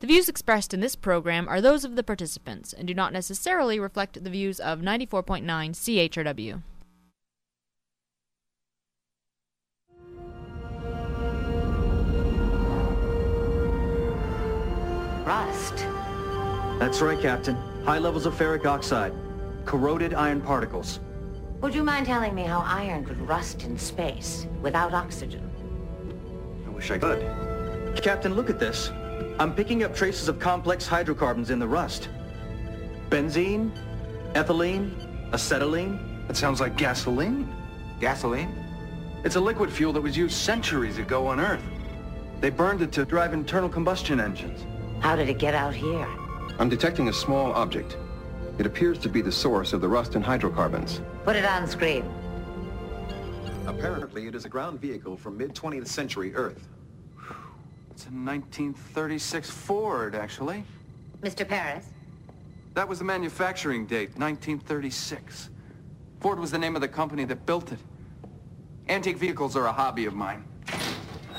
The views expressed in this program are those of the participants and do not necessarily reflect the views of 94.9 CHRW. Rust. That's right, Captain. High levels of ferric oxide. Corroded iron particles. Would you mind telling me how iron could rust in space without oxygen? I wish I could. Captain, look at this. I'm picking up traces of complex hydrocarbons in the rust. Benzene, ethylene, acetylene. That sounds like gasoline. Gasoline? It's a liquid fuel that was used centuries ago on Earth. They burned it to drive internal combustion engines. How did it get out here? I'm detecting a small object. It appears to be the source of the rust in hydrocarbons. Put it on screen. Apparently, it is a ground vehicle from mid-20th century Earth. It's a 1936 Ford, actually. Mr. Paris? That was the manufacturing date, 1936. Ford was the name of the company that built it. Antique vehicles are a hobby of mine.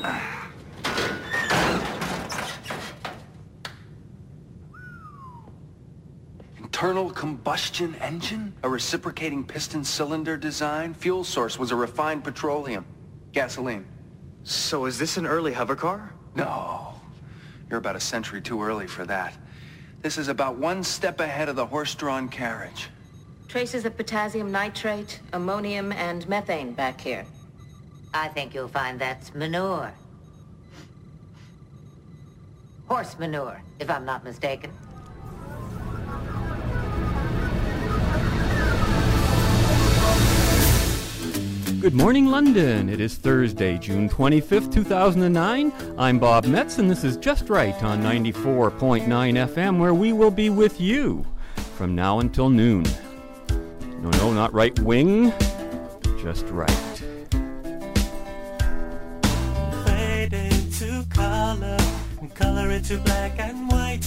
Internal combustion engine? A reciprocating piston cylinder design? Fuel source was a refined petroleum. Gasoline. So is this an early hover car? No. You're about a century too early for that. This is about one step ahead of the horse-drawn carriage. Traces of potassium nitrate, ammonium, and methane back here. I think you'll find that's manure. Horse manure, if I'm not mistaken. Good morning, London. It is Thursday, June 25th, 2009. I'm Bob Metz, and this is Just Right on 94.9 FM, where we will be with you from now until noon. No, no, not right wing, just right. fade into color color into black and white.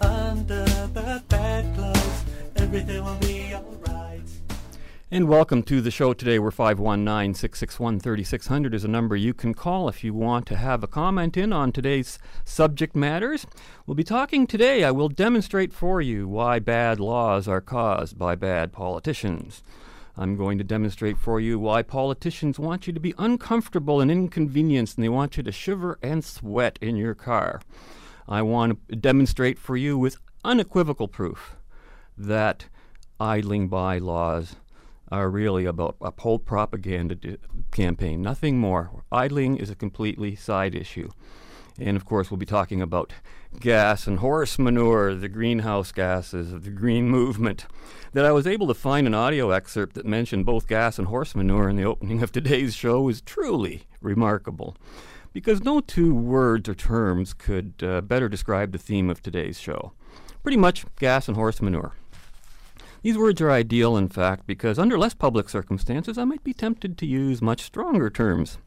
Under the bedclothes, everything will be alright. And welcome to the show today, where 519 661 3600 is a number you can call if you want to have a comment in on today's subject matters. We'll be talking today. I will demonstrate for you why bad laws are caused by bad politicians. I'm going to demonstrate for you why politicians want you to be uncomfortable and inconvenienced and they want you to shiver and sweat in your car. I want to demonstrate for you with unequivocal proof that idling by laws are really about a whole propaganda campaign, nothing more. Idling is a completely side issue. And of course, we'll be talking about gas and horse manure, the greenhouse gases of the green movement. That I was able to find an audio excerpt that mentioned both gas and horse manure in the opening of today's show is truly remarkable. Because no two words or terms could uh, better describe the theme of today's show. Pretty much gas and horse manure. These words are ideal, in fact, because under less public circumstances, I might be tempted to use much stronger terms.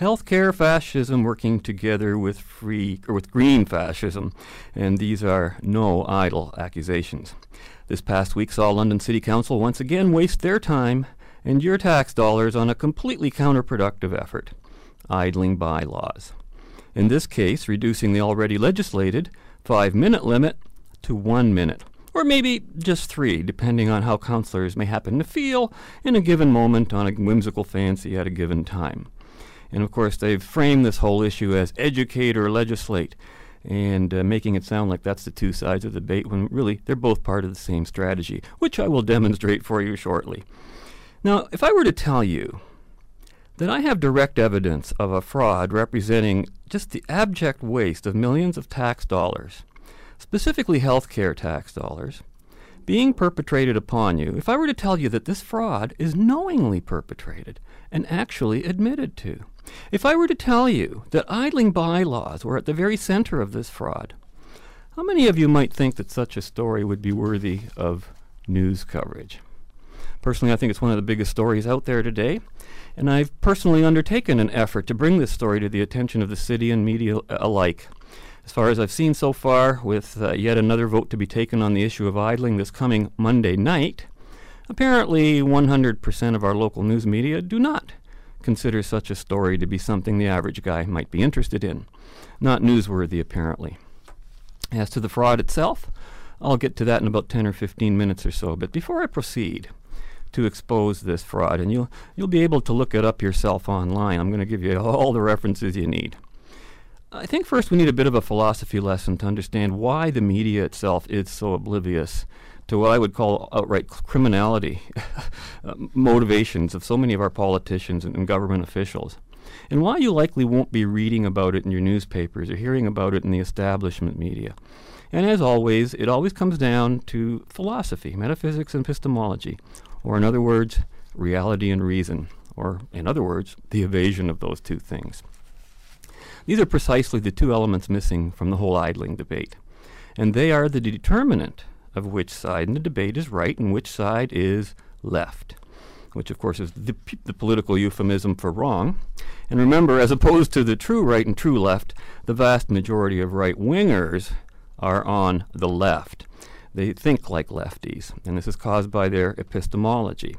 Healthcare fascism working together with free or with green fascism, and these are no idle accusations. This past week saw London City Council once again waste their time and your tax dollars on a completely counterproductive effort, idling bylaws. In this case, reducing the already legislated five minute limit to one minute or maybe just three, depending on how counselors may happen to feel in a given moment on a whimsical fancy at a given time. And of course, they've framed this whole issue as educate or legislate, and uh, making it sound like that's the two sides of the debate when really they're both part of the same strategy, which I will demonstrate for you shortly. Now, if I were to tell you that I have direct evidence of a fraud representing just the abject waste of millions of tax dollars, specifically healthcare tax dollars, being perpetrated upon you, if I were to tell you that this fraud is knowingly perpetrated and actually admitted to, if I were to tell you that idling bylaws were at the very center of this fraud, how many of you might think that such a story would be worthy of news coverage? Personally, I think it's one of the biggest stories out there today, and I've personally undertaken an effort to bring this story to the attention of the city and media alike. As far as I've seen so far, with uh, yet another vote to be taken on the issue of idling this coming Monday night, apparently 100% of our local news media do not consider such a story to be something the average guy might be interested in. Not newsworthy, apparently. As to the fraud itself, I'll get to that in about 10 or 15 minutes or so. But before I proceed to expose this fraud, and you'll, you'll be able to look it up yourself online, I'm going to give you all the references you need. I think first we need a bit of a philosophy lesson to understand why the media itself is so oblivious to what I would call outright criminality uh, motivations of so many of our politicians and, and government officials, and why you likely won't be reading about it in your newspapers or hearing about it in the establishment media. And as always, it always comes down to philosophy, metaphysics, and epistemology, or in other words, reality and reason, or in other words, the evasion of those two things. These are precisely the two elements missing from the whole idling debate. And they are the determinant of which side in the debate is right and which side is left, which of course is the, p- the political euphemism for wrong. And remember, as opposed to the true right and true left, the vast majority of right wingers are on the left. They think like lefties, and this is caused by their epistemology.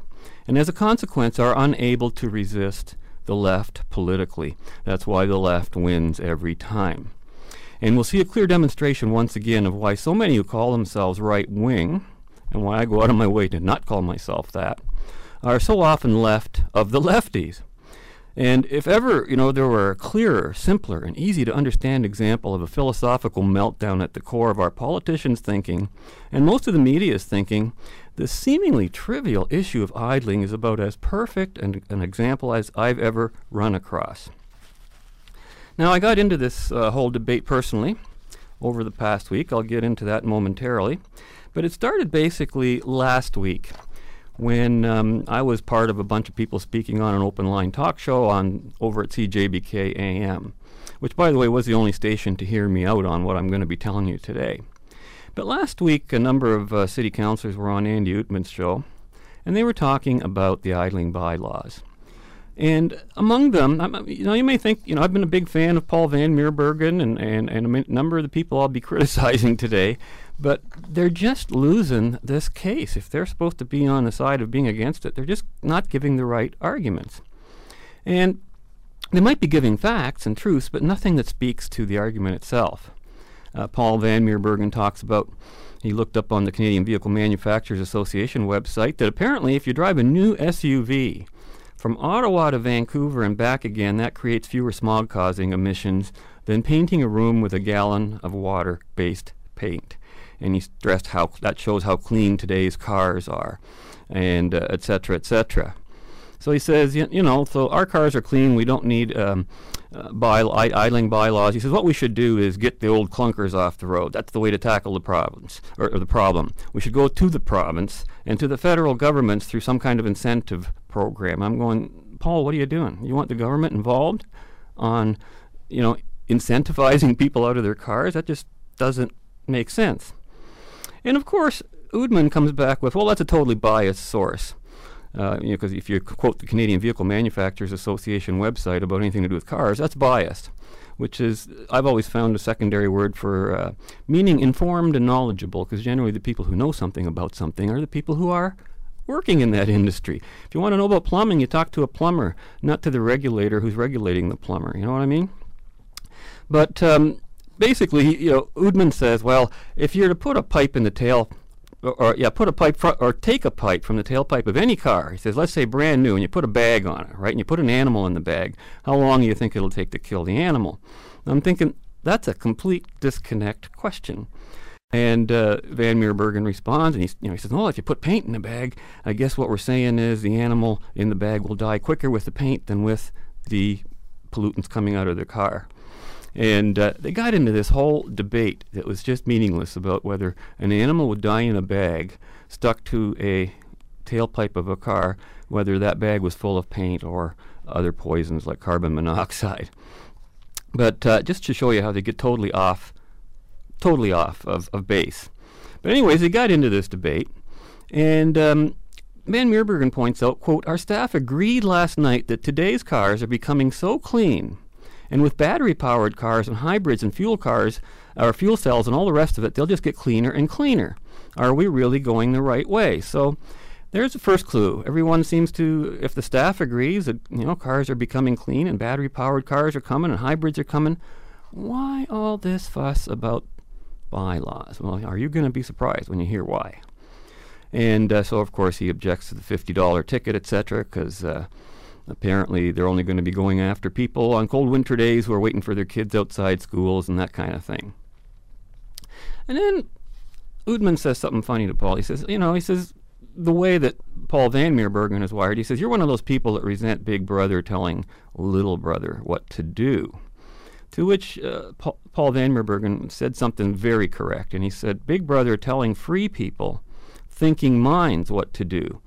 And as a consequence, are unable to resist the left politically. That's why the left wins every time. And we'll see a clear demonstration once again of why so many who call themselves right wing, and why I go out of my way to not call myself that, are so often left of the lefties. And if ever, you know, there were a clearer, simpler, and easy to understand example of a philosophical meltdown at the core of our politicians' thinking, and most of the media's thinking, the seemingly trivial issue of idling is about as perfect an, an example as I've ever run across. Now, I got into this uh, whole debate personally over the past week. I'll get into that momentarily. But it started basically last week when um, I was part of a bunch of people speaking on an open line talk show on over at CJBK AM, which, by the way, was the only station to hear me out on what I'm going to be telling you today. But last week, a number of uh, city councilors were on Andy Oudman's show, and they were talking about the idling bylaws. And among them, I'm, you know, you may think, you know, I've been a big fan of Paul Van Meerbergen and, and, and a number of the people I'll be criticizing today, but they're just losing this case. If they're supposed to be on the side of being against it, they're just not giving the right arguments. And they might be giving facts and truths, but nothing that speaks to the argument itself. Uh, Paul Van Meerbergen talks about he looked up on the Canadian Vehicle Manufacturers Association website that apparently if you drive a new SUV from Ottawa to Vancouver and back again, that creates fewer smog causing emissions than painting a room with a gallon of water based paint. And he stressed how that shows how clean today's cars are, and uh, et cetera, et cetera. So he says, you, you know, so our cars are clean. We don't need um, uh, by, idling bylaws. He says what we should do is get the old clunkers off the road. That's the way to tackle the province or, or the problem. We should go to the province and to the federal governments through some kind of incentive program. I'm going, Paul, what are you doing? You want the government involved on, you know, incentivizing people out of their cars? That just doesn't make sense. And of course, Oudman comes back with, well, that's a totally biased source. Uh, you know, because if you quote the Canadian Vehicle Manufacturers Association website about anything to do with cars, that's biased, which is I've always found a secondary word for uh, meaning informed and knowledgeable. Because generally, the people who know something about something are the people who are working in that industry. If you want to know about plumbing, you talk to a plumber, not to the regulator who's regulating the plumber. You know what I mean? But um, basically, you know, Oudman says, well, if you're to put a pipe in the tail or, or, yeah, put a pipe fr- or take a pipe from the tailpipe of any car. He says, let's say brand new, and you put a bag on it, right? And you put an animal in the bag. How long do you think it'll take to kill the animal? I'm thinking that's a complete disconnect question. And uh, Van Meerbergen responds, and he, you know, he says, "Well, if you put paint in the bag, I guess what we're saying is the animal in the bag will die quicker with the paint than with the pollutants coming out of the car." And uh, they got into this whole debate that was just meaningless about whether an animal would die in a bag stuck to a tailpipe of a car, whether that bag was full of paint or other poisons like carbon monoxide. But uh, just to show you how they get totally off, totally off of, of base. But anyways, they got into this debate, and um, Van Meerbergen points out, quote, our staff agreed last night that today's cars are becoming so clean and with battery powered cars and hybrids and fuel cars, or fuel cells and all the rest of it, they'll just get cleaner and cleaner. Are we really going the right way? So there's the first clue. Everyone seems to, if the staff agrees that you know cars are becoming clean and battery powered cars are coming and hybrids are coming, why all this fuss about bylaws. Well, are you going to be surprised when you hear why? And uh, so, of course, he objects to the $50 ticket, etc., because uh, apparently they're only going to be going after people on cold winter days who are waiting for their kids outside schools and that kind of thing. And then Oudman says something funny to Paul. He says, you know, he says, the way that Paul Van Meerbergen is wired, he says, you're one of those people that resent Big Brother telling Little Brother what to do. To which uh, Pa- Paul Van Meerbergen said something very correct, and he said, Big Brother telling free people, thinking minds what to do.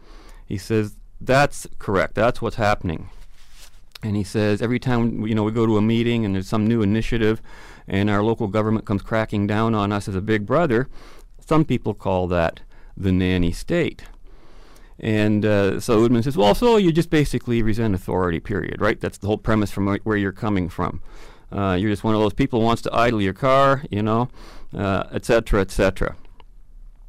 He says, that's correct. That's what's happening. And he says, every time you know we go to a meeting and there's some new initiative, and our local government comes cracking down on us as a big brother, some people call that the nanny state. And uh, so Oudman says, well, so you just basically resent authority, period, right? That's the whole premise from wh- where you're coming from. Uh, you're just one of those people who wants to idle your car, you know, uh, et cetera, et cetera.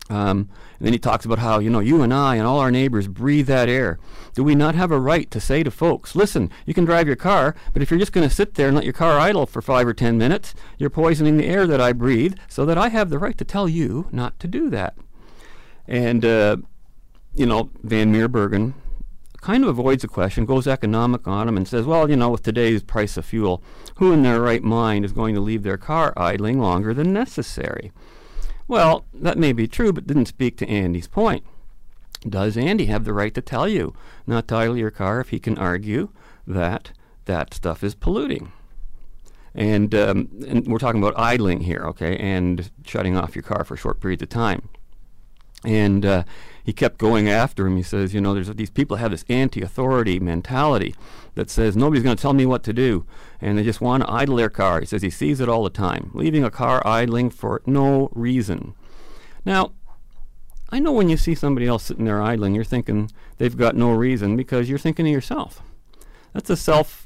Um, and then he talks about how, you know, you and I and all our neighbors breathe that air. Do we not have a right to say to folks, listen, you can drive your car, but if you're just going to sit there and let your car idle for five or ten minutes, you're poisoning the air that I breathe, so that I have the right to tell you not to do that. And, uh, you know, Van Meerbergen kind of avoids the question, goes economic on him, and says, well, you know, with today's price of fuel, who in their right mind is going to leave their car idling longer than necessary? Well, that may be true, but didn't speak to Andy's point. Does Andy have the right to tell you not to idle your car if he can argue that that stuff is polluting? And, um, and we're talking about idling here, okay, and shutting off your car for short periods of time. And uh, he kept going after him. He says, you know, there's these people have this anti-authority mentality that says nobody's going to tell me what to do, and they just want to idle their car. He says he sees it all the time, leaving a car idling for no reason. Now, I know when you see somebody else sitting there idling, you're thinking they've got no reason because you're thinking of yourself. That's a self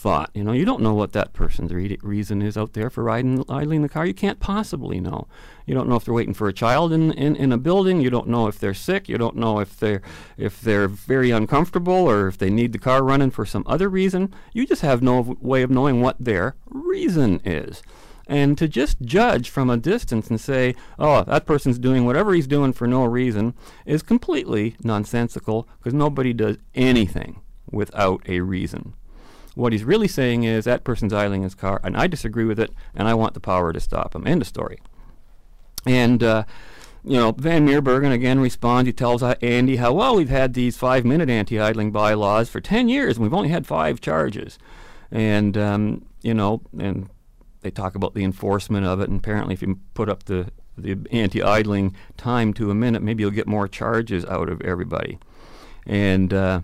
thought. You know, you don't know what that person's re- reason is out there for riding, idling the car. You can't possibly know. You don't know if they're waiting for a child in, in, in a building. You don't know if they're sick. You don't know if they're if they're very uncomfortable or if they need the car running for some other reason. You just have no way of knowing what their reason is. And to just judge from a distance and say, oh, that person's doing whatever he's doing for no reason is completely nonsensical because nobody does anything without a reason. What he's really saying is that person's idling his car, and I disagree with it, and I want the power to stop him. End of story. And, uh, you know, Van Meerbergen again responds. He tells Andy how, well, we've had these five minute anti idling bylaws for 10 years, and we've only had five charges. And, um, you know, and they talk about the enforcement of it, and apparently, if you put up the, the anti idling time to a minute, maybe you'll get more charges out of everybody. And, uh,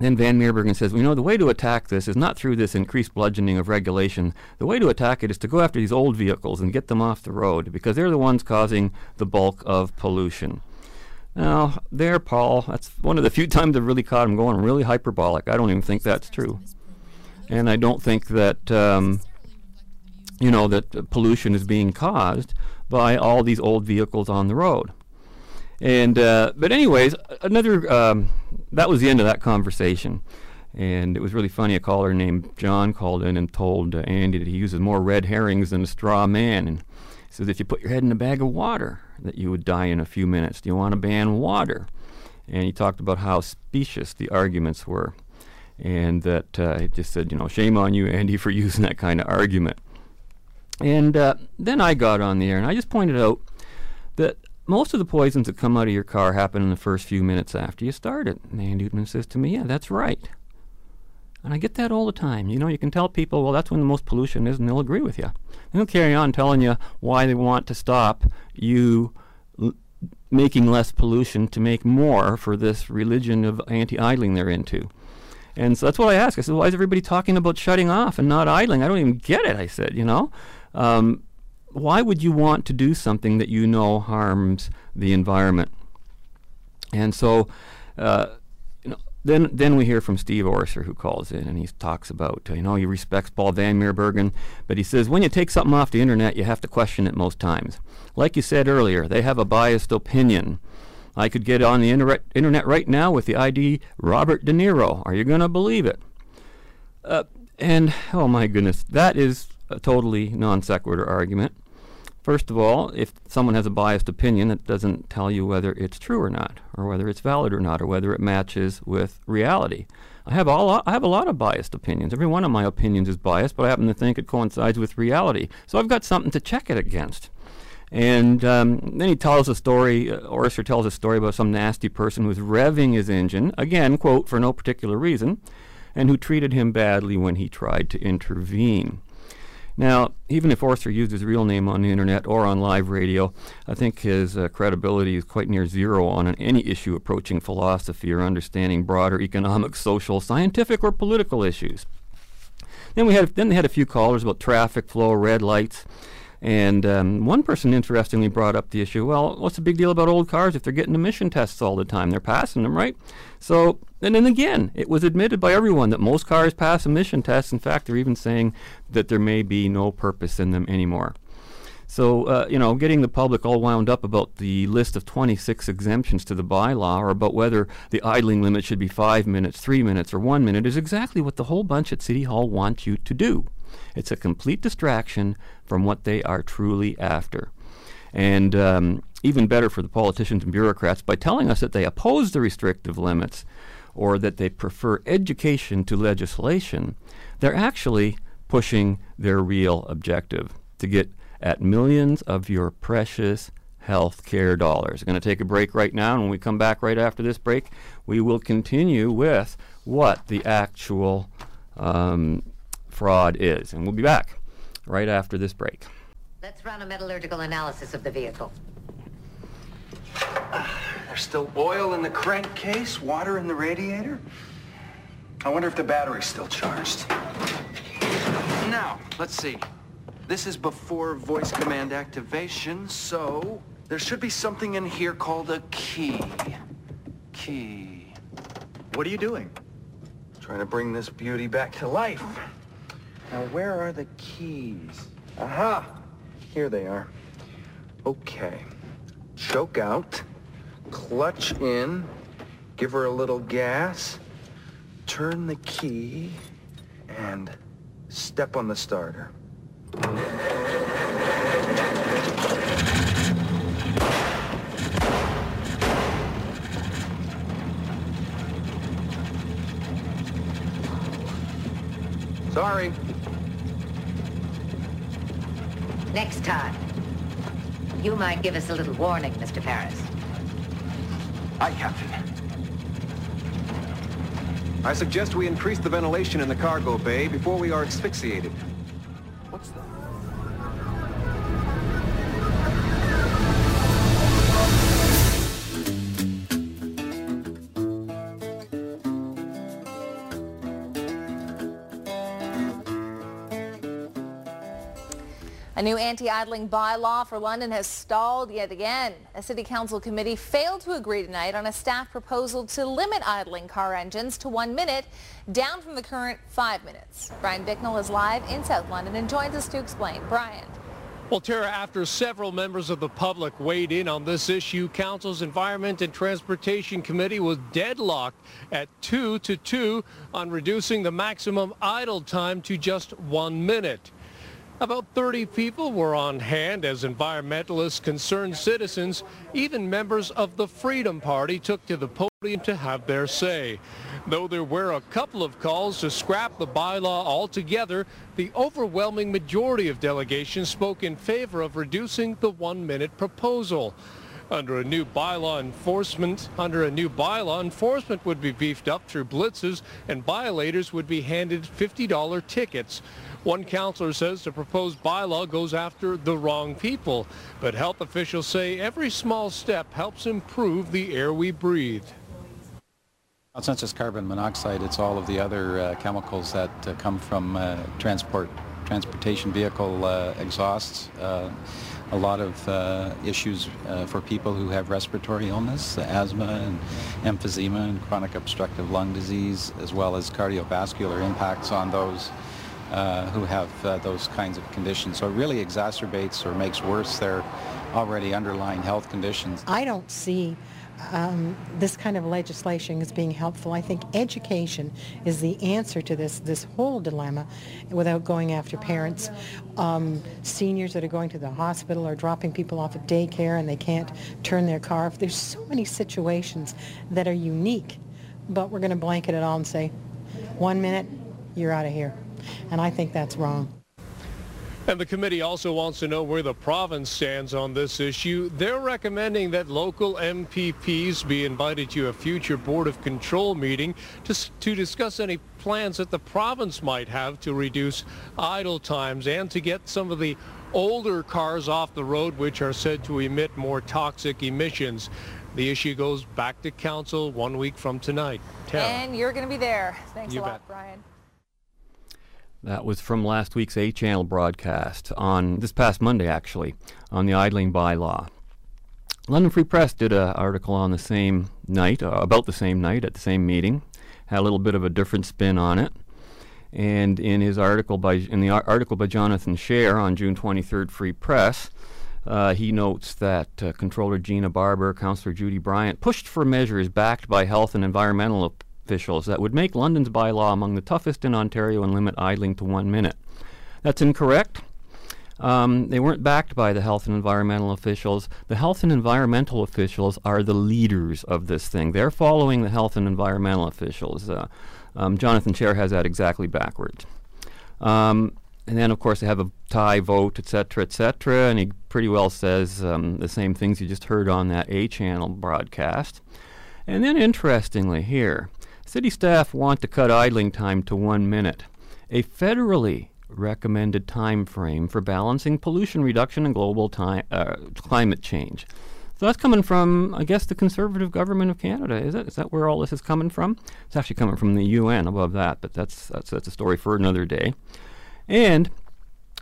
then Van Meerbergen says, well, you know, the way to attack this is not through this increased bludgeoning of regulation. The way to attack it is to go after these old vehicles and get them off the road because they're the ones causing the bulk of pollution. Now, there, Paul, that's one of the few times I've really caught him going really hyperbolic. I don't even think that's true. And I don't think that, um, you know, that pollution is being caused by all these old vehicles on the road. And uh, but anyways, another um, that was the end of that conversation, and it was really funny. A caller named John called in and told uh, Andy that he uses more red herrings than a straw man, and he says if you put your head in a bag of water, that you would die in a few minutes. Do you want to ban water? And he talked about how specious the arguments were, and that uh, he just said, you know, shame on you, Andy, for using that kind of argument. And uh, then I got on the air, and I just pointed out that most of the poisons that come out of your car happen in the first few minutes after you start it. And Andy Oudman says to me, Yeah, that's right. And I get that all the time. You know, you can tell people, well, that's when the most pollution is, and they'll agree with you. And they'll carry on telling you why they want to stop you l- making less pollution to make more for this religion of anti idling they're into. And so that's what I ask. I said, why is everybody talking about shutting off and not idling? I don't even get it, I said, you know. Um, why would you want to do something that you know harms the environment? And so, uh, you know, then then we hear from Steve Orser who calls in and he talks about you know he respects Paul Van Meerbergen, but he says when you take something off the internet, you have to question it most times. Like you said earlier, they have a biased opinion. I could get on the internet, internet right now with the ID Robert De Niro. Are you going to believe it? Uh, and oh my goodness, that is a totally non sequitur argument First of all, if someone has a biased opinion, it doesn't tell you whether it's true or not, or whether it's valid or not, or whether it matches with reality. I have all I have a lot of biased opinions. Every one of my opinions is biased, but I happen to think it coincides with reality. So I've got something to check it against. And um, then he tells a story, uh, tells a story about some nasty person who was revving his engine, again, quote, for no particular reason, and who treated him badly when he tried to intervene. Now, even if Orser used his real name on the internet or on live radio, I think his uh, credibility is quite near zero on an, any issue approaching philosophy or understanding broader economic, social, scientific, or political issues. Then we had then they had a few callers about traffic flow, red lights. And um, one person interestingly brought up the issue well, what's the big deal about old cars if they're getting emission tests all the time? They're passing them, right? So, and then again, it was admitted by everyone that most cars pass emission tests. In fact, they're even saying that there may be no purpose in them anymore. So, uh, you know, getting the public all wound up about the list of 26 exemptions to the bylaw or about whether the idling limit should be five minutes, three minutes, or one minute is exactly what the whole bunch at City Hall want you to do. It's a complete distraction from what they are truly after. And um, even better for the politicians and bureaucrats, by telling us that they oppose the restrictive limits or that they prefer education to legislation, they're actually pushing their real objective to get at millions of your precious health care dollars. We're going to take a break right now, and when we come back right after this break, we will continue with what the actual um, fraud is. And we'll be back right after this break. Let's run a metallurgical analysis of the vehicle. There's still oil in the crankcase, water in the radiator. I wonder if the battery's still charged. Now, let's see. This is before voice command activation, so there should be something in here called a key. Key. What are you doing? Trying to bring this beauty back to life. Now, where are the keys? Aha! Here they are. Okay. Choke out. Clutch in. Give her a little gas. Turn the key. And step on the starter. Sorry. Next time, you might give us a little warning, Mr. Paris. Aye, Captain. I suggest we increase the ventilation in the cargo bay before we are asphyxiated. New anti-idling bylaw for London has stalled yet again. A city council committee failed to agree tonight on a staff proposal to limit idling car engines to one minute, down from the current five minutes. Brian Bicknell is live in South London and joins us to explain. Brian. Well, Tara, after several members of the public weighed in on this issue, Council's Environment and Transportation Committee was deadlocked at 2 to 2 on reducing the maximum idle time to just one minute. About 30 people were on hand as environmentalists, concerned citizens, even members of the Freedom Party took to the podium to have their say. Though there were a couple of calls to scrap the bylaw altogether, the overwhelming majority of delegations spoke in favor of reducing the one-minute proposal. Under a new bylaw enforcement, under a new bylaw, enforcement would be beefed up through blitzes and violators would be handed $50 tickets. One counselor says the proposed bylaw goes after the wrong people, but health officials say every small step helps improve the air we breathe. It's not just carbon monoxide, it's all of the other uh, chemicals that uh, come from uh, transport, transportation vehicle uh, exhausts. Uh, a lot of uh, issues for people who have respiratory illness, asthma and emphysema and chronic obstructive lung disease, as well as cardiovascular impacts on those uh, who have uh, those kinds of conditions. So it really exacerbates or makes worse their already underlying health conditions. I don't see um, this kind of legislation is being helpful. I think education is the answer to this this whole dilemma without going after parents. Um, seniors that are going to the hospital or dropping people off at daycare and they can't turn their car. There's so many situations that are unique, but we're going to blanket it all and say, one minute, you're out of here. And I think that's wrong. And the committee also wants to know where the province stands on this issue. They're recommending that local MPPs be invited to a future Board of Control meeting to, to discuss any plans that the province might have to reduce idle times and to get some of the older cars off the road which are said to emit more toxic emissions. The issue goes back to council one week from tonight. Tara. And you're going to be there. Thanks You a lot, bet. Brian. That was from last week's A Channel broadcast on this past Monday, actually, on the idling bylaw. London Free Press did an article on the same night, uh, about the same night at the same meeting, had a little bit of a different spin on it. And in his article by in the ar- article by Jonathan Sher on June 23rd, Free Press, uh, he notes that uh, Controller Gina Barber, Councillor Judy Bryant pushed for measures backed by health and environmental officials that would make London's bylaw among the toughest in Ontario and limit idling to one minute. That's incorrect. Um, they weren't backed by the health and environmental officials. The health and environmental officials are the leaders of this thing. They're following the health and environmental officials. Uh, um, Jonathan Sher has that exactly backwards. Um, and then, of course, they have a tie vote, et cetera, et cetera, and he pretty well says um, the same things you just heard on that A channel broadcast. And then, interestingly, here, city staff want to cut idling time to one minute, a federally recommended time frame for balancing pollution reduction and global time, uh, climate change. So that's coming from, I guess, the Conservative government of Canada, is it? Is that where all this is coming from? It's actually coming from the UN above that, but that's that's that's a story for another day. And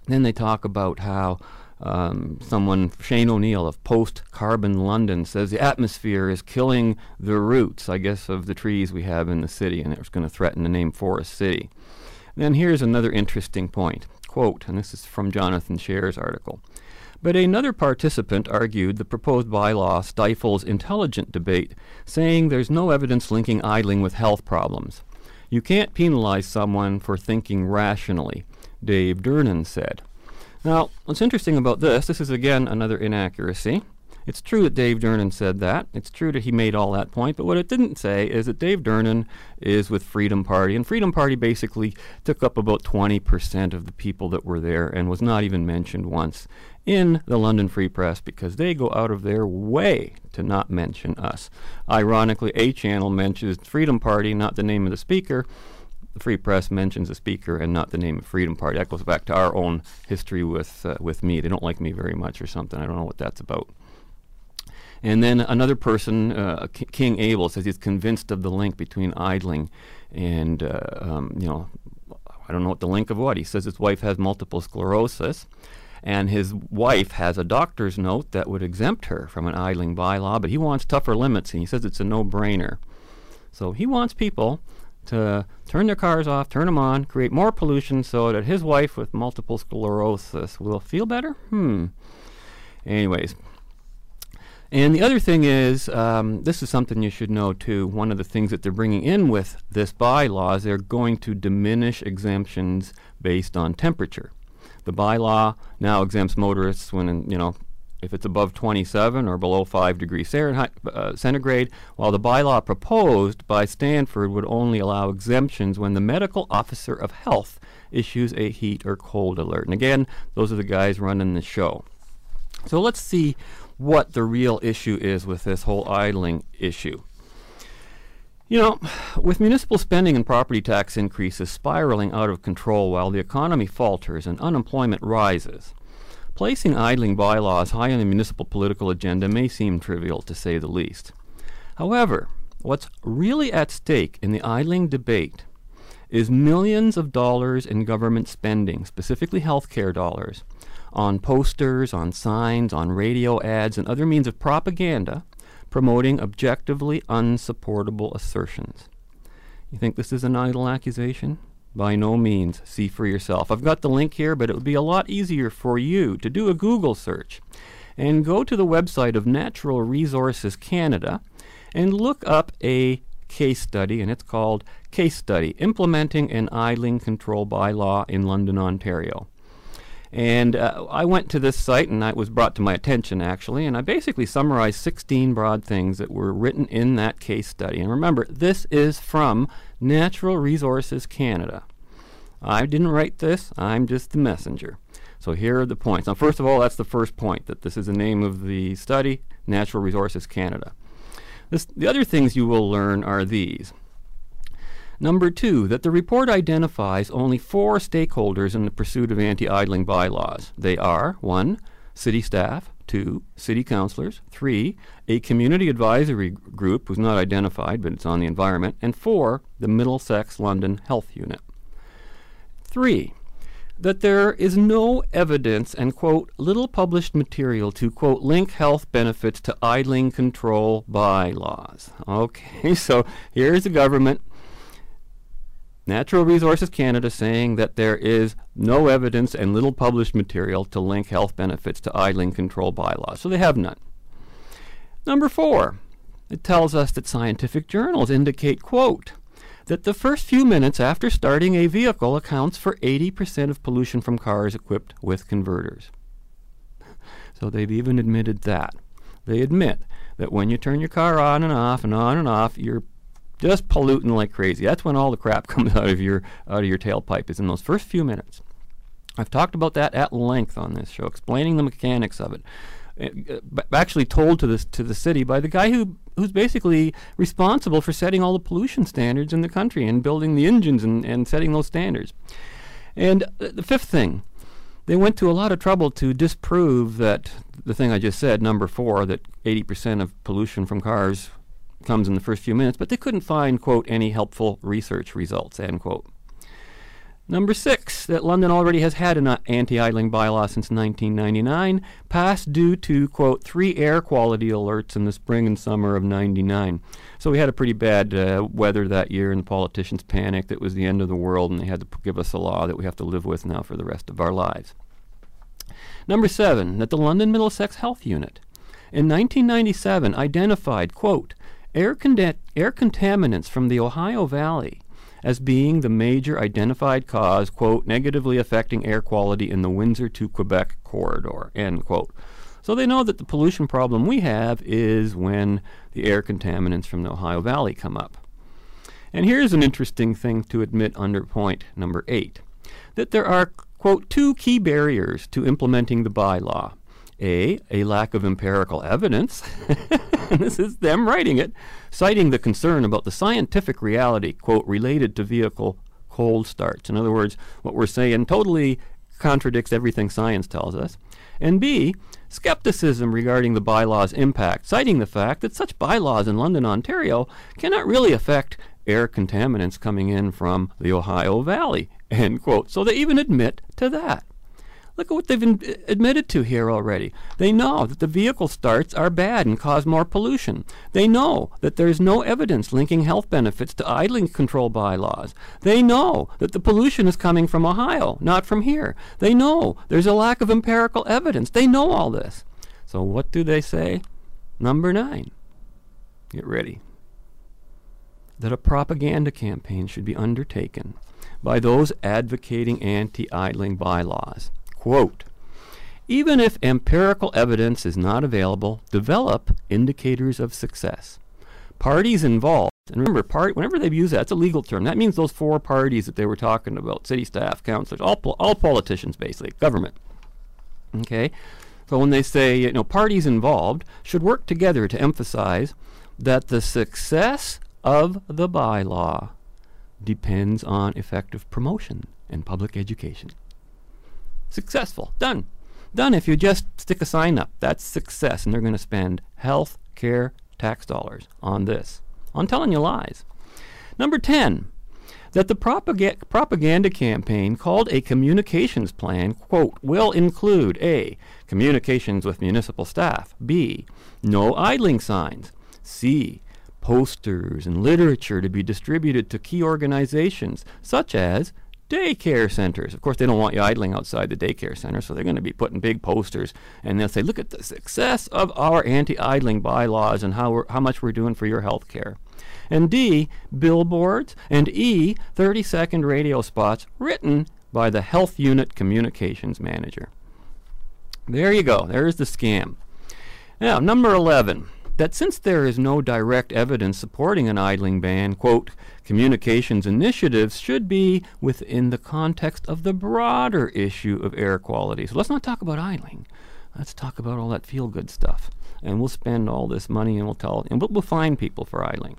then they talk about how um, someone, Shane O'Neill of Post Carbon London, says the atmosphere is killing the roots, I guess, of the trees we have in the city, and it's going to threaten the name Forest City. Then here's another interesting point. Quote, and this is from Jonathan Sher's article. But another participant argued the proposed bylaw stifles intelligent debate, saying there's no evidence linking idling with health problems. You can't penalize someone for thinking rationally, Dave Durnan said. Now, what's interesting about this, this is again another inaccuracy. It's true that Dave Durnan said that. It's true that he made all that point. But what it didn't say is that Dave Durnan is with Freedom Party, and Freedom Party basically took up about 20% of the people that were there and was not even mentioned once in the London Free Press because they go out of their way to not mention us. Ironically, A Channel mentions Freedom Party, not the name of the speaker. The Free Press mentions a speaker and not the name of Freedom Party. That goes back to our own history with uh, with me. They don't like me very much or something. I don't know what that's about. And then another person, uh, King Abel, says he's convinced of the link between idling and, uh, um, you know, I don't know what the link of what. He says his wife has multiple sclerosis, and his wife has a doctor's note that would exempt her from an idling bylaw, but he wants tougher limits, and he says it's a no brainer. So he wants people to turn their cars off, turn them on, create more pollution so that his wife with multiple sclerosis will feel better? Hmm. Anyways, and the other thing is, um, this is something you should know too. One of the things that they're bringing in with this bylaw is they're going to diminish exemptions based on temperature. The bylaw now exempts motorists when, you know, if it's above 27 or below 5 degrees uh, centigrade, while the bylaw proposed by Stanford would only allow exemptions when the medical officer of health issues a heat or cold alert. And again, those are the guys running the show. So let's see what the real issue is with this whole idling issue. You know, with municipal spending and property tax increases spiraling out of control while the economy falters and unemployment rises, placing idling bylaws high on the municipal political agenda may seem trivial to say the least. However, what's really at stake in the idling debate is millions of dollars in government spending, specifically healthcare dollars, on posters, on signs, on radio ads, and other means of propaganda promoting objectively unsupportable assertions. You think this is an idle accusation? By no means. See for yourself. I've got the link here, but it would be a lot easier for you to do a Google search and go to the website of Natural Resources Canada and look up a case study, and it's called Case Study Implementing an Idling Control Bylaw in London, Ontario. And uh, I went to this site, and it was brought to my attention actually, and I basically summarized 16 broad things that were written in that case study. And remember, this is from Natural Resources Canada. I didn't write this, I'm just the messenger. So here are the points. Now, first of all, that's the first point that this is the name of the study, Natural Resources Canada. This, the other things you will learn are these. Number two, that the report identifies only four stakeholders in the pursuit of anti idling bylaws. They are 1. City staff, 2. City councillors, 3. A community advisory group was not identified but it's on the environment, and 4. The Middlesex London Health Unit. 3 that there is no evidence and, quote, little published material to, quote, link health benefits to idling control bylaws. Okay, so here's the government, Natural Resources Canada, saying that there is no evidence and little published material to link health benefits to idling control bylaws. So they have none. Number four, it tells us that scientific journals indicate, quote, that the first few minutes after starting a vehicle accounts for 80% of pollution from cars equipped with converters. So they've even admitted that. They admit that when you turn your car on and off and on and off, you're just polluting like crazy. That's when all the crap comes out of your out of your tailpipe is in those first few minutes. I've talked about that at length on this show, explaining the mechanics of it. Uh, b- actually told to this to the city by the guy who who's basically responsible for setting all the pollution standards in the country and building the engines and, and setting those standards. And uh, the fifth thing, they went to a lot of trouble to disprove that the thing I just said, number four, that 80% of pollution from cars comes in the first few minutes, but they couldn't find, quote, any helpful research results, end quote. Number six, that London already has had an uh, anti idling bylaw since 1999, passed due to, quote, three air quality alerts in the spring and summer of 99. So we had a pretty bad uh, weather that year, and the politicians panicked. It was the end of the world, and they had to give us a law that we have to live with now for the rest of our lives. Number seven, that the London Middlesex Health Unit in 1997 identified, quote, air, conde- air contaminants from the Ohio Valley as being the major identified cause, quote, negatively affecting air quality in the Windsor to Quebec corridor, end quote. So they know that the pollution problem we have is when the air contaminants from the Ohio Valley come up. And here's an interesting thing to admit under point number eight that there are, quote, two key barriers to implementing the bylaw. A, a lack of empirical evidence, this is them writing it, citing the concern about the scientific reality, quote, related to vehicle cold starts. In other words, what we're saying totally contradicts everything science tells us. And B, skepticism regarding the bylaw's impact, citing the fact that such bylaws in London, Ontario cannot really affect air contaminants coming in from the Ohio Valley, end quote. So they even admit to that. Look at what they've admitted to here already. They know that the vehicle starts are bad and cause more pollution. They know that there is no evidence linking health benefits to idling control bylaws. They know that the pollution is coming from Ohio, not from here. They know there's a lack of empirical evidence. They know all this. So what do they say? Number nine. Get ready. That a propaganda campaign should be undertaken by those advocating anti idling bylaws. Quote, even if empirical evidence is not available, develop indicators of success. Parties involved, and remember, part, whenever they use that, it's a legal term. That means those four parties that they were talking about city staff, councillors, all, all politicians, basically, government. Okay? So when they say, you know, parties involved should work together to emphasize that the success of the bylaw depends on effective promotion and public education. Successful. Done. Done. If you just stick a sign up, that's success. And they're going to spend health care tax dollars on this. On telling you lies. Number 10, that the propaga- propaganda campaign called a communications plan, quote, will include A, communications with municipal staff, B, no idling signs, C, posters and literature to be distributed to key organizations such as daycare centers. Of course, they don't want you idling outside the daycare center, so they're going to be putting big posters, and they'll say, "Look at the success of our anti-idling bylaws and how how much we're doing for your health care." And D, billboards, and E, 30-second radio spots written by the health unit communications manager. There you go. There's the scam. Now, number 11 that since there is no direct evidence supporting an idling ban, quote, communications initiatives should be within the context of the broader issue of air quality. So let's not talk about idling. Let's talk about all that feel good stuff. And we'll spend all this money and we'll tell and we'll, we'll people for idling.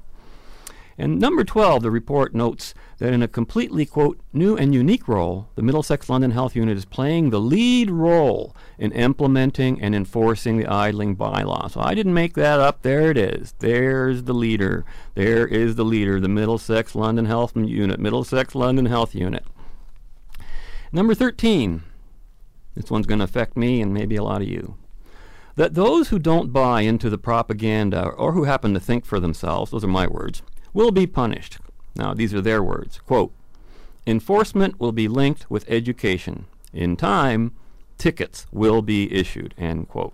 And number 12, the report notes that in a completely, quote, new and unique role, the Middlesex London Health Unit is playing the lead role in implementing and enforcing the idling bylaw. So I didn't make that up. There it is. There's the leader. There is the leader, the Middlesex London Health Unit, Middlesex London Health Unit. Number 13, this one's going to affect me and maybe a lot of you that those who don't buy into the propaganda or who happen to think for themselves, those are my words, will be punished. Now, these are their words. Quote, enforcement will be linked with education. In time, tickets will be issued, end quote.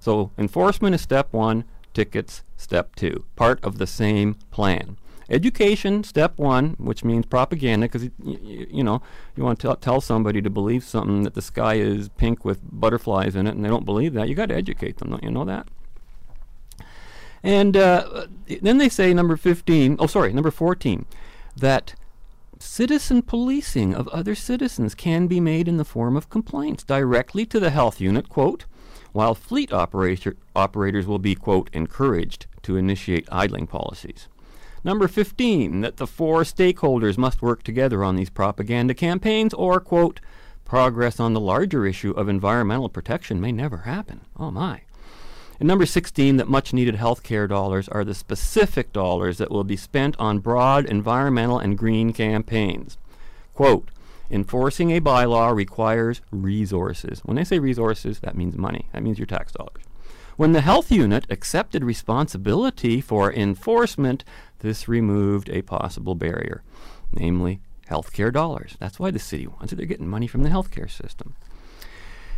So enforcement is step one, tickets step two, part of the same plan. Education, step one, which means propaganda, because you, you know you want to tell somebody to believe something that the sky is pink with butterflies in it, and they don't believe that. You got to educate them, don't you know that? And uh, then they say number 15, oh, sorry, number 14, that citizen policing of other citizens can be made in the form of complaints directly to the health unit, quote, while fleet operator, operators will be, quote, encouraged to initiate idling policies. Number 15, that the four stakeholders must work together on these propaganda campaigns, or, quote, progress on the larger issue of environmental protection may never happen. Oh my. And number 16, that much needed health care dollars are the specific dollars that will be spent on broad environmental and green campaigns. Quote, enforcing a bylaw requires resources. When they say resources, that means money. That means your tax dollars. When the health unit accepted responsibility for enforcement, this removed a possible barrier, namely healthcare dollars. That's why the city wants it. They're getting money from the healthcare system.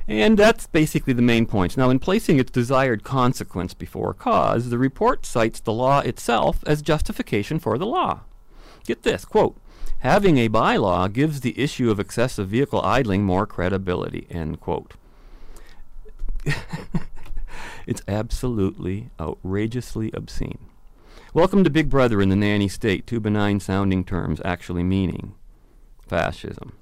And that's basically the main point. Now, in placing its desired consequence before cause, the report cites the law itself as justification for the law. Get this quote, having a bylaw gives the issue of excessive vehicle idling more credibility, end quote. it's absolutely outrageously obscene. Welcome to Big Brother in the nanny state, two benign sounding terms actually meaning fascism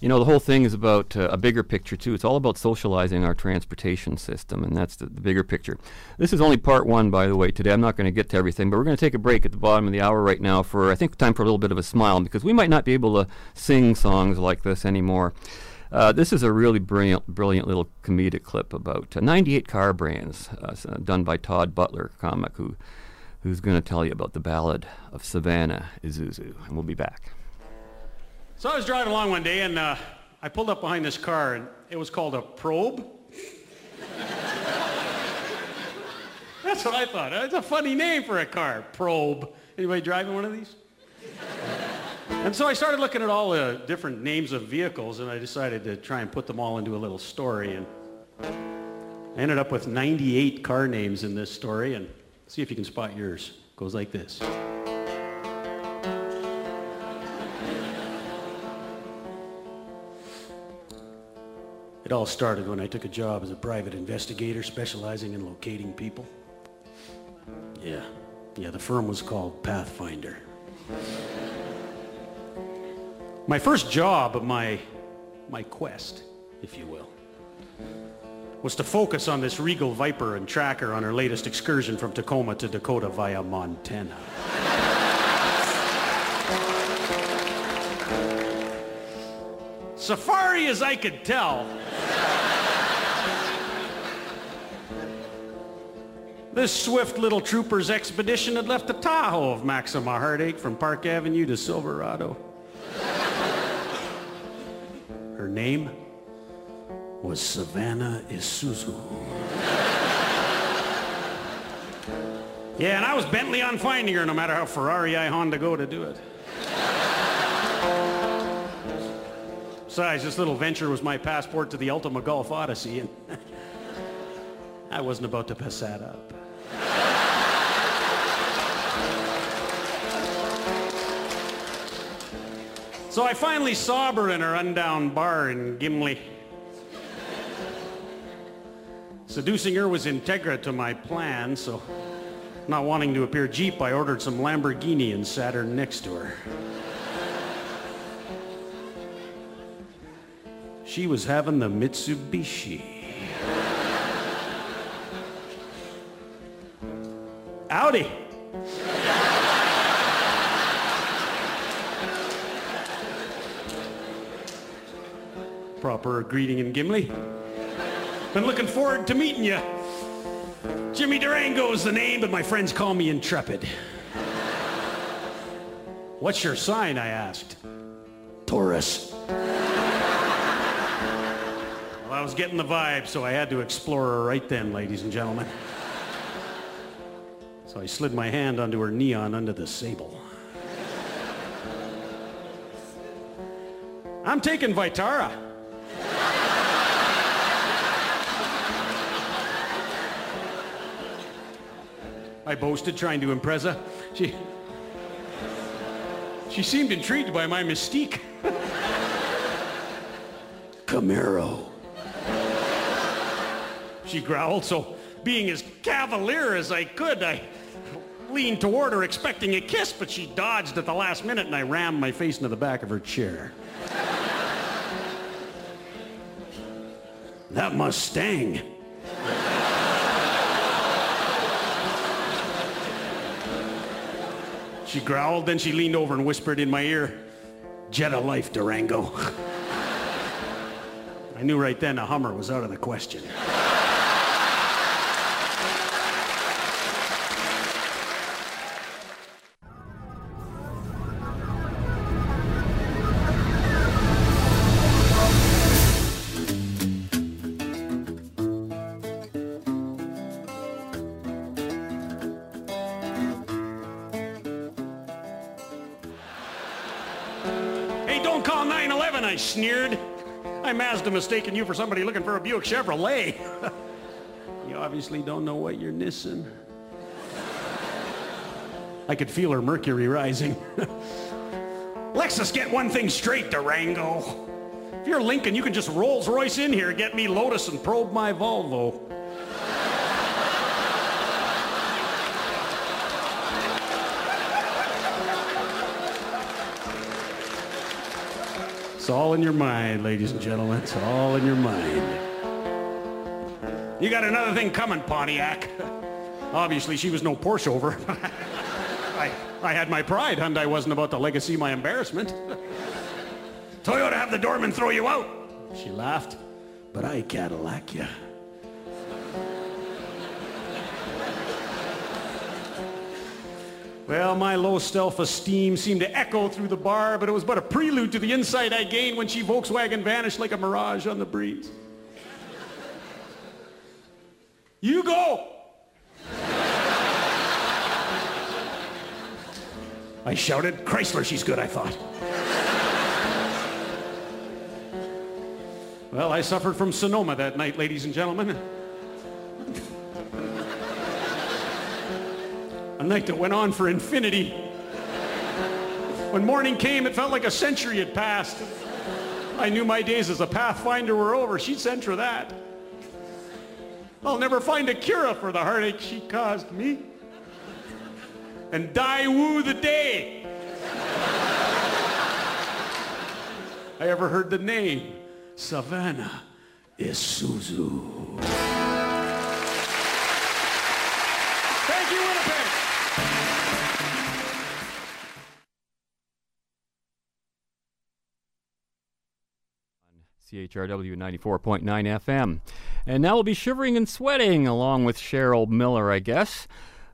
you know, the whole thing is about uh, a bigger picture, too. It's all about socializing our transportation system, and that's the, the, bigger picture. This is only part one, by the way, today. I'm not going to get to everything, but we're going to take a break at the bottom of the hour right now for, I think, time for a little bit of a smile, because we might not be able to sing songs like this anymore. Uh, this is a really brilliant, brilliant little comedic clip about uh, 98 car brands, uh, done by Todd Butler, comic, who, who's going to tell you about the ballad of Savannah Isuzu, and we'll be back. So I was driving along one day and uh, I pulled up behind this car and it was called a probe. That's what I thought. It's a funny name for a car, probe. Anybody driving one of these? and so I started looking at all the different names of vehicles and I decided to try and put them all into a little story and I ended up with 98 car names in this story and see if you can spot yours. It goes like this. It all started when I took a job as a private investigator specializing in locating people. Yeah, yeah, the firm was called Pathfinder. My first job, my, my quest, if you will, was to focus on this Regal Viper and tracker on her latest excursion from Tacoma to Dakota via Montana. Safari as I could tell, This swift little trooper's expedition had left the Tahoe of Maxima Heartache from Park Avenue to Silverado. Her name was Savannah Isuzu. yeah, and I was Bentley on finding her, no matter how Ferrari I Honda go to do it. Besides, this little venture was my passport to the Ultima Golf Odyssey, I wasn't about to pass that up. So I finally saw her in her undown bar in Gimli. Seducing her was integra to my plan, so not wanting to appear cheap, I ordered some Lamborghini and sat her next to her. She was having the Mitsubishi. Howdy. Proper greeting in Gimli. Been looking forward to meeting you. Jimmy Durango is the name, but my friends call me Intrepid. What's your sign, I asked. Taurus. Well, I was getting the vibe, so I had to explore her right then, ladies and gentlemen. So I slid my hand onto her neon under the sable. I'm taking Vitara. I boasted, trying to impress her. She, she seemed intrigued by my mystique. Camaro. She growled, so being as cavalier as I could, I leaned toward her expecting a kiss, but she dodged at the last minute and I rammed my face into the back of her chair. that Mustang. She growled, then she leaned over and whispered in my ear, Jetta life, Durango. I knew right then a Hummer was out of the question. Mistaken you for somebody looking for a Buick Chevrolet. you obviously don't know what you're missing. I could feel her mercury rising. Lexus, get one thing straight, Durango. If you're Lincoln, you can just Rolls Royce in here, get me Lotus, and probe my Volvo. It's all in your mind, ladies and gentlemen. It's all in your mind. You got another thing coming, Pontiac. Obviously, she was no Porsche over. I, I had my pride. Hyundai wasn't about to legacy my embarrassment. Toyota have the doorman throw you out. She laughed, but I Cadillac you. Well, my low self-esteem seemed to echo through the bar, but it was but a prelude to the insight I gained when she Volkswagen vanished like a mirage on the breeze. You go! I shouted. Chrysler, she's good, I thought. Well, I suffered from Sonoma that night, ladies and gentlemen. A night that went on for infinity. When morning came, it felt like a century had passed. I knew my days as a pathfinder were over. She'd sent for that. I'll never find a cure for the heartache she caused me. And Daewoo the day. I ever heard the name Savannah Isuzu. CHRW 94.9 FM. And now we'll be shivering and sweating along with Cheryl Miller, I guess.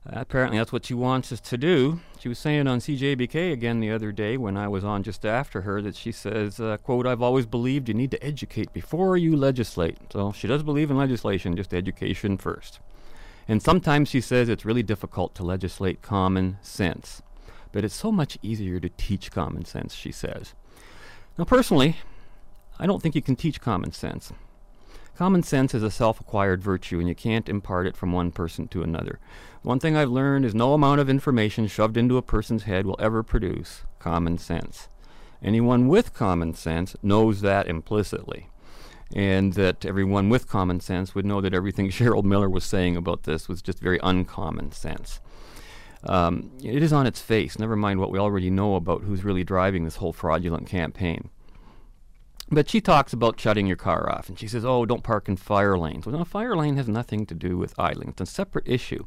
Uh, apparently, that's what she wants us to do. She was saying on CJBK again the other day when I was on just after her that she says, uh, quote, I've always believed you need to educate before you legislate. So she does believe in legislation, just education first. And sometimes she says it's really difficult to legislate common sense. But it's so much easier to teach common sense, she says. Now, personally, I don't think you can teach common sense. Common sense is a self acquired virtue, and you can't impart it from one person to another. One thing I've learned is no amount of information shoved into a person's head will ever produce common sense. Anyone with common sense knows that implicitly. And that everyone with common sense would know that everything Cheryl Miller was saying about this was just very uncommon sense. Um, it is on its face, never mind what we already know about who's really driving this whole fraudulent campaign. But she talks about shutting your car off, and she says, "Oh, don't park in fire lanes." Well, a fire lane has nothing to do with idling; it's a separate issue.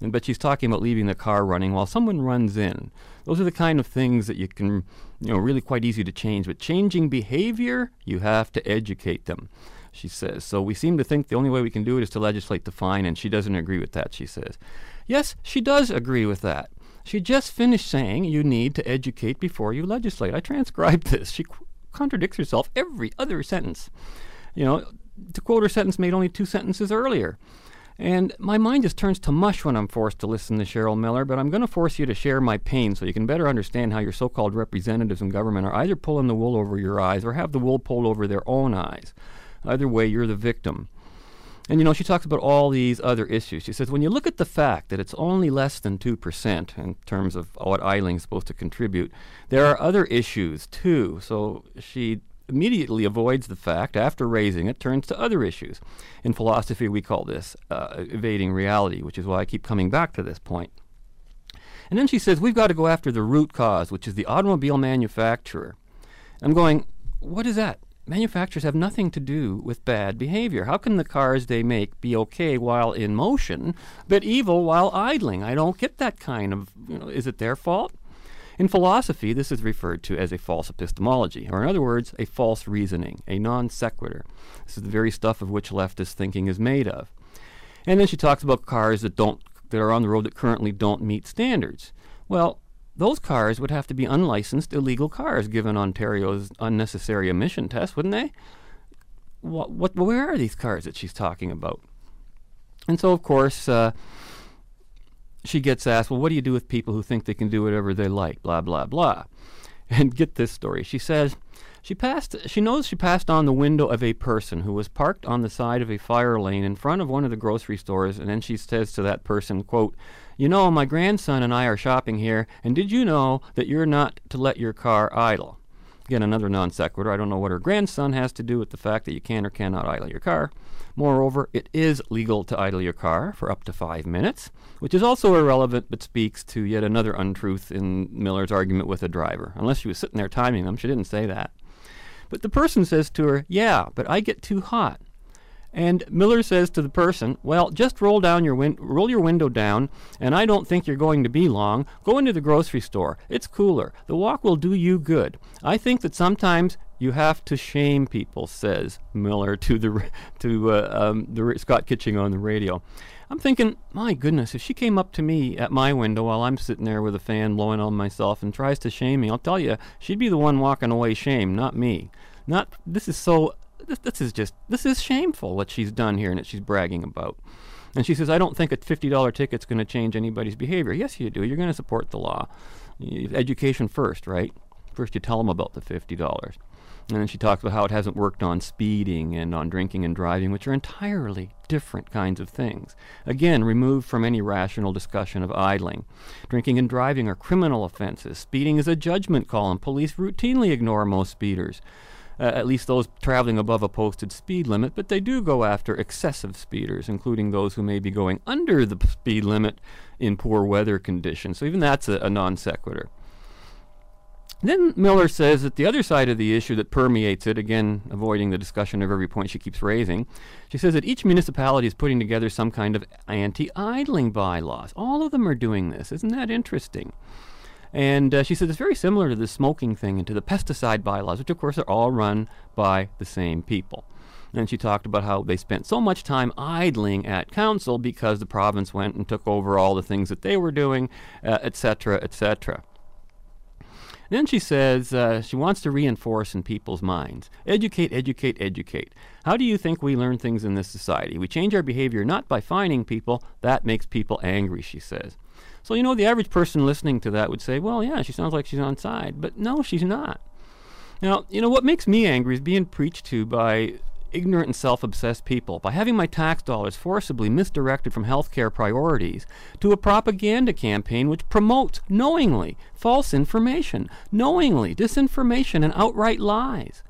And, but she's talking about leaving the car running while someone runs in. Those are the kind of things that you can, you know, really quite easy to change. But changing behavior, you have to educate them. She says. So we seem to think the only way we can do it is to legislate the fine, and she doesn't agree with that. She says. Yes, she does agree with that. She just finished saying you need to educate before you legislate. I transcribed this. She qu- contradicts herself every other sentence. You know, to quote her sentence made only two sentences earlier. And my mind just turns to mush when I'm forced to listen to Cheryl Miller, but I'm going to force you to share my pain so you can better understand how your so called representatives in government are either pulling the wool over your eyes or have the wool pulled over their own eyes. Either way, you're the victim. And you know, she talks about all these other issues. She says, when you look at the fact that it's only less than 2% in terms of what idling is supposed to contribute, there are other issues too. So she immediately avoids the fact, after raising it, turns to other issues. In philosophy, we call this uh, evading reality, which is why I keep coming back to this point. And then she says, we've got to go after the root cause, which is the automobile manufacturer. I'm going, what is that? Manufacturers have nothing to do with bad behavior. How can the cars they make be okay while in motion, but evil while idling? I don't get that kind of, you know, is it their fault? In philosophy, this is referred to as a false epistemology, or in other words, a false reasoning, a non sequitur. This is the very stuff of which leftist thinking is made of. And then she talks about cars that don't that are on the road that currently don't meet standards. Well, those cars would have to be unlicensed illegal cars given Ontario's unnecessary emission test, wouldn't they? What, what, where are these cars that she's talking about? And so, of course, uh, she gets asked, well, what do you do with people who think they can do whatever they like? Blah, blah, blah. And get this story. She says, she passed she knows she passed on the window of a person who was parked on the side of a fire lane in front of one of the grocery stores and then she says to that person, quote, you know, my grandson and I are shopping here, and did you know that you're not to let your car idle? Again, another non sequitur. I don't know what her grandson has to do with the fact that you can or cannot idle your car. Moreover, it is legal to idle your car for up to five minutes, which is also irrelevant but speaks to yet another untruth in Miller's argument with the driver. Unless she was sitting there timing them, she didn't say that. But the person says to her, Yeah, but I get too hot. And Miller says to the person, "Well, just roll down your win- roll your window down, and I don't think you're going to be long. Go into the grocery store. It's cooler. The walk will do you good. I think that sometimes you have to shame people," says Miller to the to uh, um, the Scott Kitching on the radio. I'm thinking, my goodness, if she came up to me at my window while I'm sitting there with a fan blowing on myself and tries to shame me, I'll tell you, she'd be the one walking away shame, not me. Not this is so this, this is just this is shameful what she's done here and that she's bragging about. And she says, I don't think a $50 ticket's going to change anybody's behavior. Yes, you do. You're going to support the law. Education first, right? First, you tell them about the $50. And then she talks about how it hasn't worked on speeding and on drinking and driving, which are entirely different kinds of things. Again, removed from any rational discussion of idling. Drinking and driving are criminal offenses. Speeding is a judgment call, and police routinely ignore most speeders uh, at least those traveling above a posted speed limit, but they do go after excessive speeders, including those who may be going under the speed limit in poor weather conditions. So even that's a, a non sequitur. Then Miller says that the other side of the issue that permeates it, again avoiding the discussion of every point she keeps raising, she says that each municipality is putting together some kind of anti idling bylaws. All of them are doing this. Isn't that interesting? And uh, she said it's very similar to the smoking thing and to the pesticide bylaws, which of course are all run by the same people. And she talked about how they spent so much time idling at council because the province went and took over all the things that they were doing, uh, etc. Et then she says uh, she wants to reinforce in people's minds educate, educate, educate. How do you think we learn things in this society? We change our behavior not by fining people, that makes people angry, she says. So, you know, the average person listening to that would say, well, yeah, she sounds like she's on side. But no, she's not. Now, you know, what makes me angry is being preached to by ignorant and self obsessed people by having my tax dollars forcibly misdirected from healthcare priorities to a propaganda campaign which promotes knowingly false information, knowingly disinformation, and outright lies.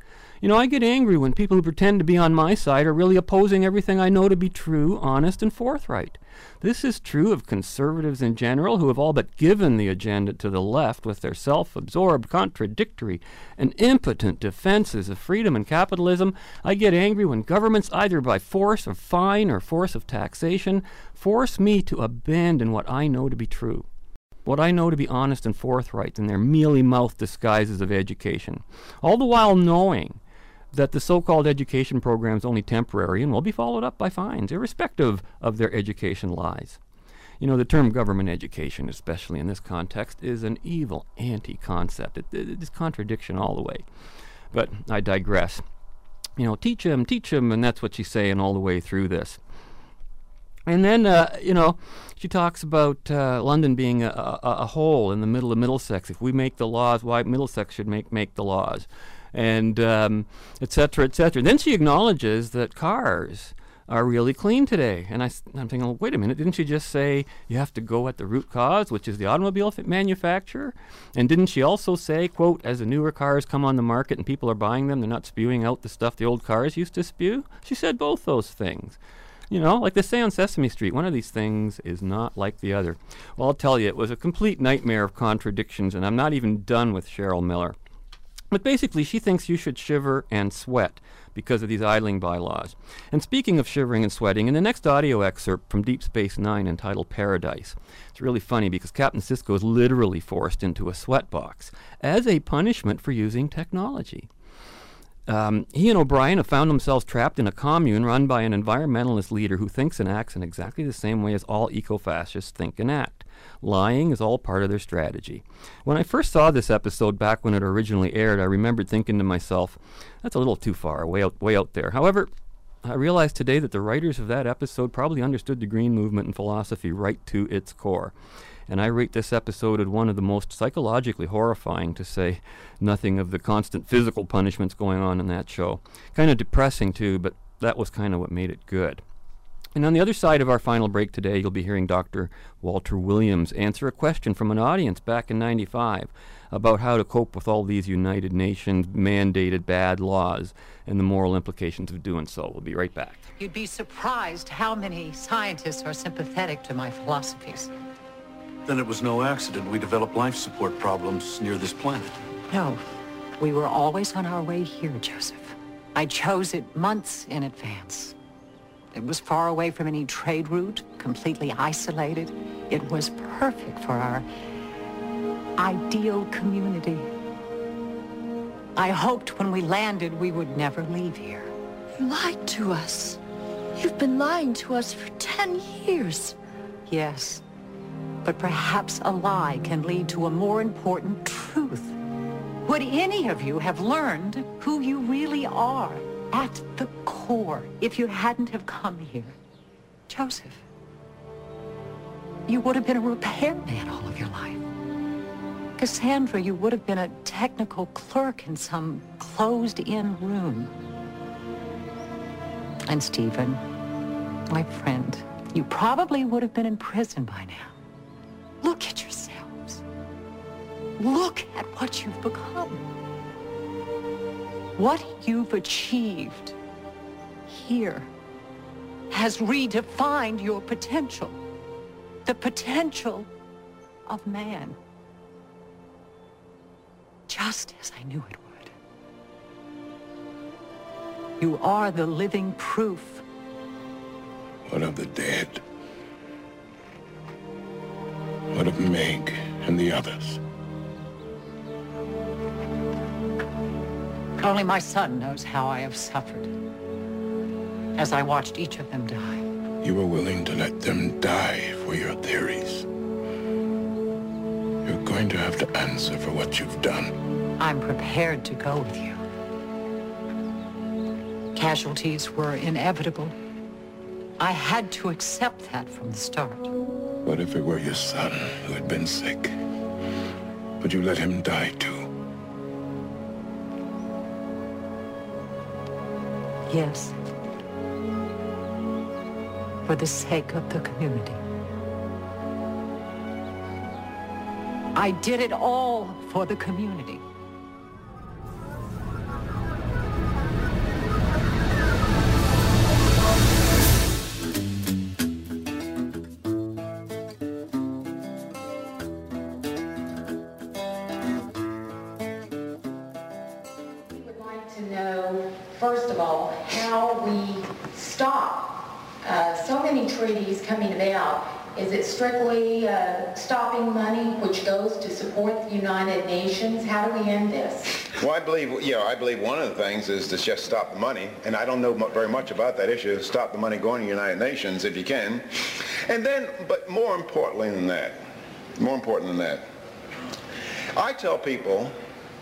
You know, I get angry when people who pretend to be on my side are really opposing everything I know to be true, honest, and forthright. This is true of conservatives in general, who have all but given the agenda to the left with their self absorbed, contradictory, and impotent defenses of freedom and capitalism. I get angry when governments, either by force of fine or force of taxation, force me to abandon what I know to be true what I know to be honest and forthright in their mealy mouthed disguises of education, all the while knowing that the so-called education program is only temporary and will be followed up by fines, irrespective of their education lies. You know, the term government education, especially in this context, is an evil anti-concept. It, it, it's contradiction all the way. But I digress. You know, teach him, teach him, and that's what she's saying all the way through this. And then, uh, you know, she talks about uh, London being a, a, a, hole in the middle of Middlesex. If we make the laws, why Middlesex should make, make the laws and um, et cetera, et cetera. Then she acknowledges that cars are really clean today. And I, am thinking, well, wait a minute, didn't she just say you have to go at the root cause, which is the automobile manufacturer? And didn't she also say, quote, as the newer cars come on the market and people are buying them, they're not spewing out the stuff the old cars used to spew? She said both those things. You know, like they say on Sesame Street, one of these things is not like the other. Well, I'll tell you, it was a complete nightmare of contradictions, and I'm not even done with Cheryl Miller. But basically, she thinks you should shiver and sweat because of these idling bylaws. And speaking of shivering and sweating, in the next audio excerpt from Deep Space Nine entitled Paradise, it's really funny because Captain Sisko is literally forced into a sweat box as a punishment for using technology. Um, he and O'Brien have found themselves trapped in a commune run by an environmentalist leader who thinks and acts in exactly the same way as all eco fascists think and act. Lying is all part of their strategy. When I first saw this episode back when it originally aired, I remembered thinking to myself, that's a little too far, way out, way out there. However, I realize today that the writers of that episode probably understood the Green Movement and philosophy right to its core. And I rate this episode as one of the most psychologically horrifying, to say nothing of the constant physical punishments going on in that show. Kind of depressing, too, but that was kind of what made it good. And on the other side of our final break today, you'll be hearing Dr. Walter Williams answer a question from an audience back in 95 about how to cope with all these United Nations mandated bad laws and the moral implications of doing so. We'll be right back. You'd be surprised how many scientists are sympathetic to my philosophies. Then it was no accident we developed life support problems near this planet. No, we were always on our way here, Joseph. I chose it months in advance. It was far away from any trade route, completely isolated. It was perfect for our ideal community. I hoped when we landed we would never leave here. You lied to us. You've been lying to us for ten years. Yes, but perhaps a lie can lead to a more important truth. Would any of you have learned who you really are? At the core, if you hadn't have come here, Joseph, you would have been a repairman all of your life. Cassandra, you would have been a technical clerk in some closed-in room. And Stephen, my friend, you probably would have been in prison by now. Look at yourselves. Look at what you've become. What you've achieved here has redefined your potential. The potential of man. Just as I knew it would. You are the living proof. What of the dead? What of Meg and the others? Only my son knows how I have suffered as I watched each of them die. You were willing to let them die for your theories. You're going to have to answer for what you've done. I'm prepared to go with you. Casualties were inevitable. I had to accept that from the start. What if it were your son who had been sick? Would you let him die too? Yes. For the sake of the community. I did it all for the community. Believe, you know, I believe one of the things is to just stop the money, and I don't know very much about that issue. Stop the money going to the United Nations if you can, and then, but more importantly than that, more important than that, I tell people,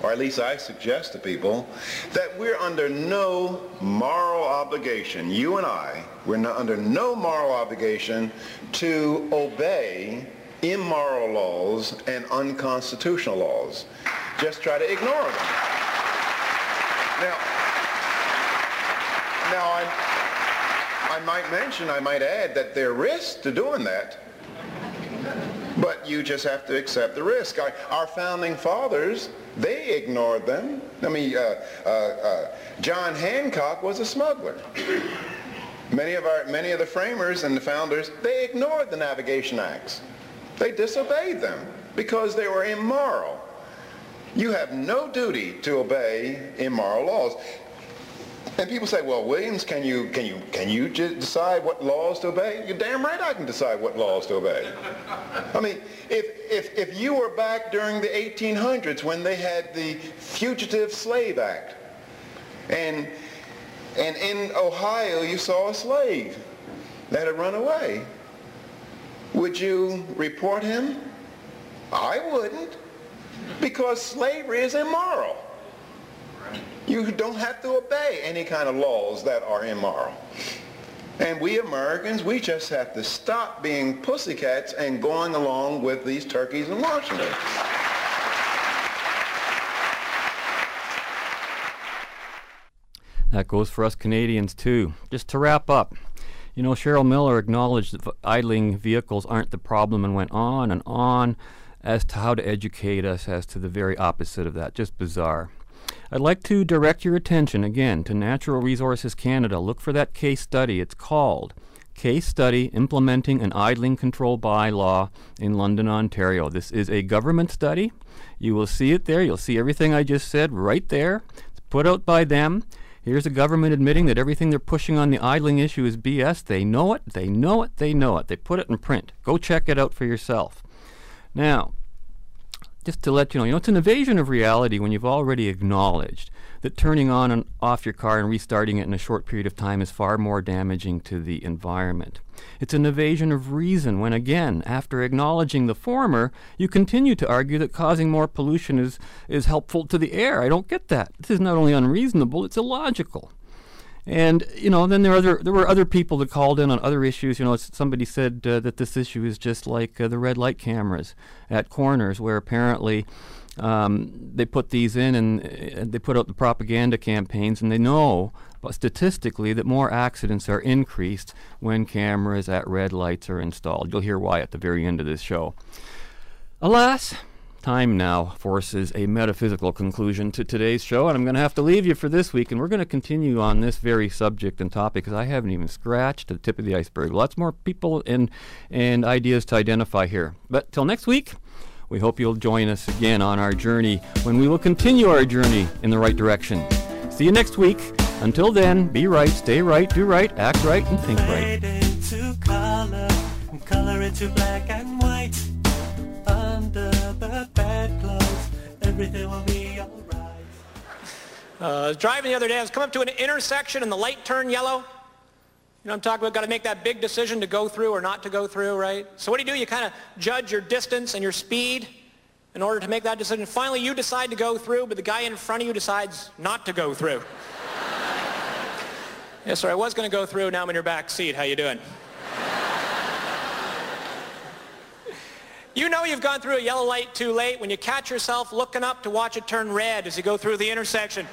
or at least I suggest to people, that we're under no moral obligation, you and I, we're not under no moral obligation to obey immoral laws and unconstitutional laws. Just try to ignore them. Now, now I, I might mention, I might add that there are risks to doing that. But you just have to accept the risk. Our, our founding fathers, they ignored them. I mean, uh, uh, uh, John Hancock was a smuggler. Many of our, many of the framers and the founders, they ignored the Navigation Acts. They disobeyed them because they were immoral. You have no duty to obey immoral laws. And people say, well, Williams, can you, can you, can you decide what laws to obey? You're damn right I can decide what laws to obey. I mean, if, if, if you were back during the 1800s when they had the Fugitive Slave Act, and, and in Ohio you saw a slave that had run away, would you report him? I wouldn't, because slavery is immoral. You don't have to obey any kind of laws that are immoral. And we Americans, we just have to stop being pussycats and going along with these turkeys in Washington. That goes for us Canadians too. Just to wrap up, you know, Cheryl Miller acknowledged that idling vehicles aren't the problem and went on and on as to how to educate us as to the very opposite of that. Just bizarre. I'd like to direct your attention again to Natural Resources Canada. Look for that case study. It's called Case Study Implementing an Idling Control Bylaw in London, Ontario. This is a government study. You will see it there. You'll see everything I just said right there. It's put out by them. Here's the government admitting that everything they're pushing on the idling issue is BS. They know it, they know it, they know it. They put it in print. Go check it out for yourself. Now, just to let you know, you know, it's an evasion of reality when you've already acknowledged that turning on and off your car and restarting it in a short period of time is far more damaging to the environment. It's an evasion of reason when, again, after acknowledging the former, you continue to argue that causing more pollution is, is helpful to the air. I don't get that. This is not only unreasonable, it's illogical. And you know, then there other there were other people that called in on other issues. You know, somebody said uh, that this issue is just like uh, the red light cameras at corners, where apparently um, they put these in and uh, they put out the propaganda campaigns, and they know statistically that more accidents are increased when cameras at red lights are installed. You'll hear why at the very end of this show. Alas, time now forces a metaphysical conclusion to today's show, and I'm going to have to leave you for this week. And we're going to continue on this very subject and topic because I haven't even scratched the tip of the iceberg. Lots more people and and ideas to identify here. But till next week, we hope you'll join us again on our journey when we will continue our journey in the right direction. See you next week. Until then, be right, stay right, do right, act right, and think right. Under the bedclothes, everything will be alright. Uh, I was driving the other day. I was coming up to an intersection and the light turned yellow. You know what I'm talking about? Got to make that big decision to go through or not to go through, right? So what do you do? You kind of judge your distance and your speed in order to make that decision. Finally, you decide to go through, but the guy in front of you decides not to go through. yes, sir. I was going to go through. Now I'm in your back seat. How you doing? You know you've gone through a yellow light too late when you catch yourself looking up to watch it turn red as you go through the intersection.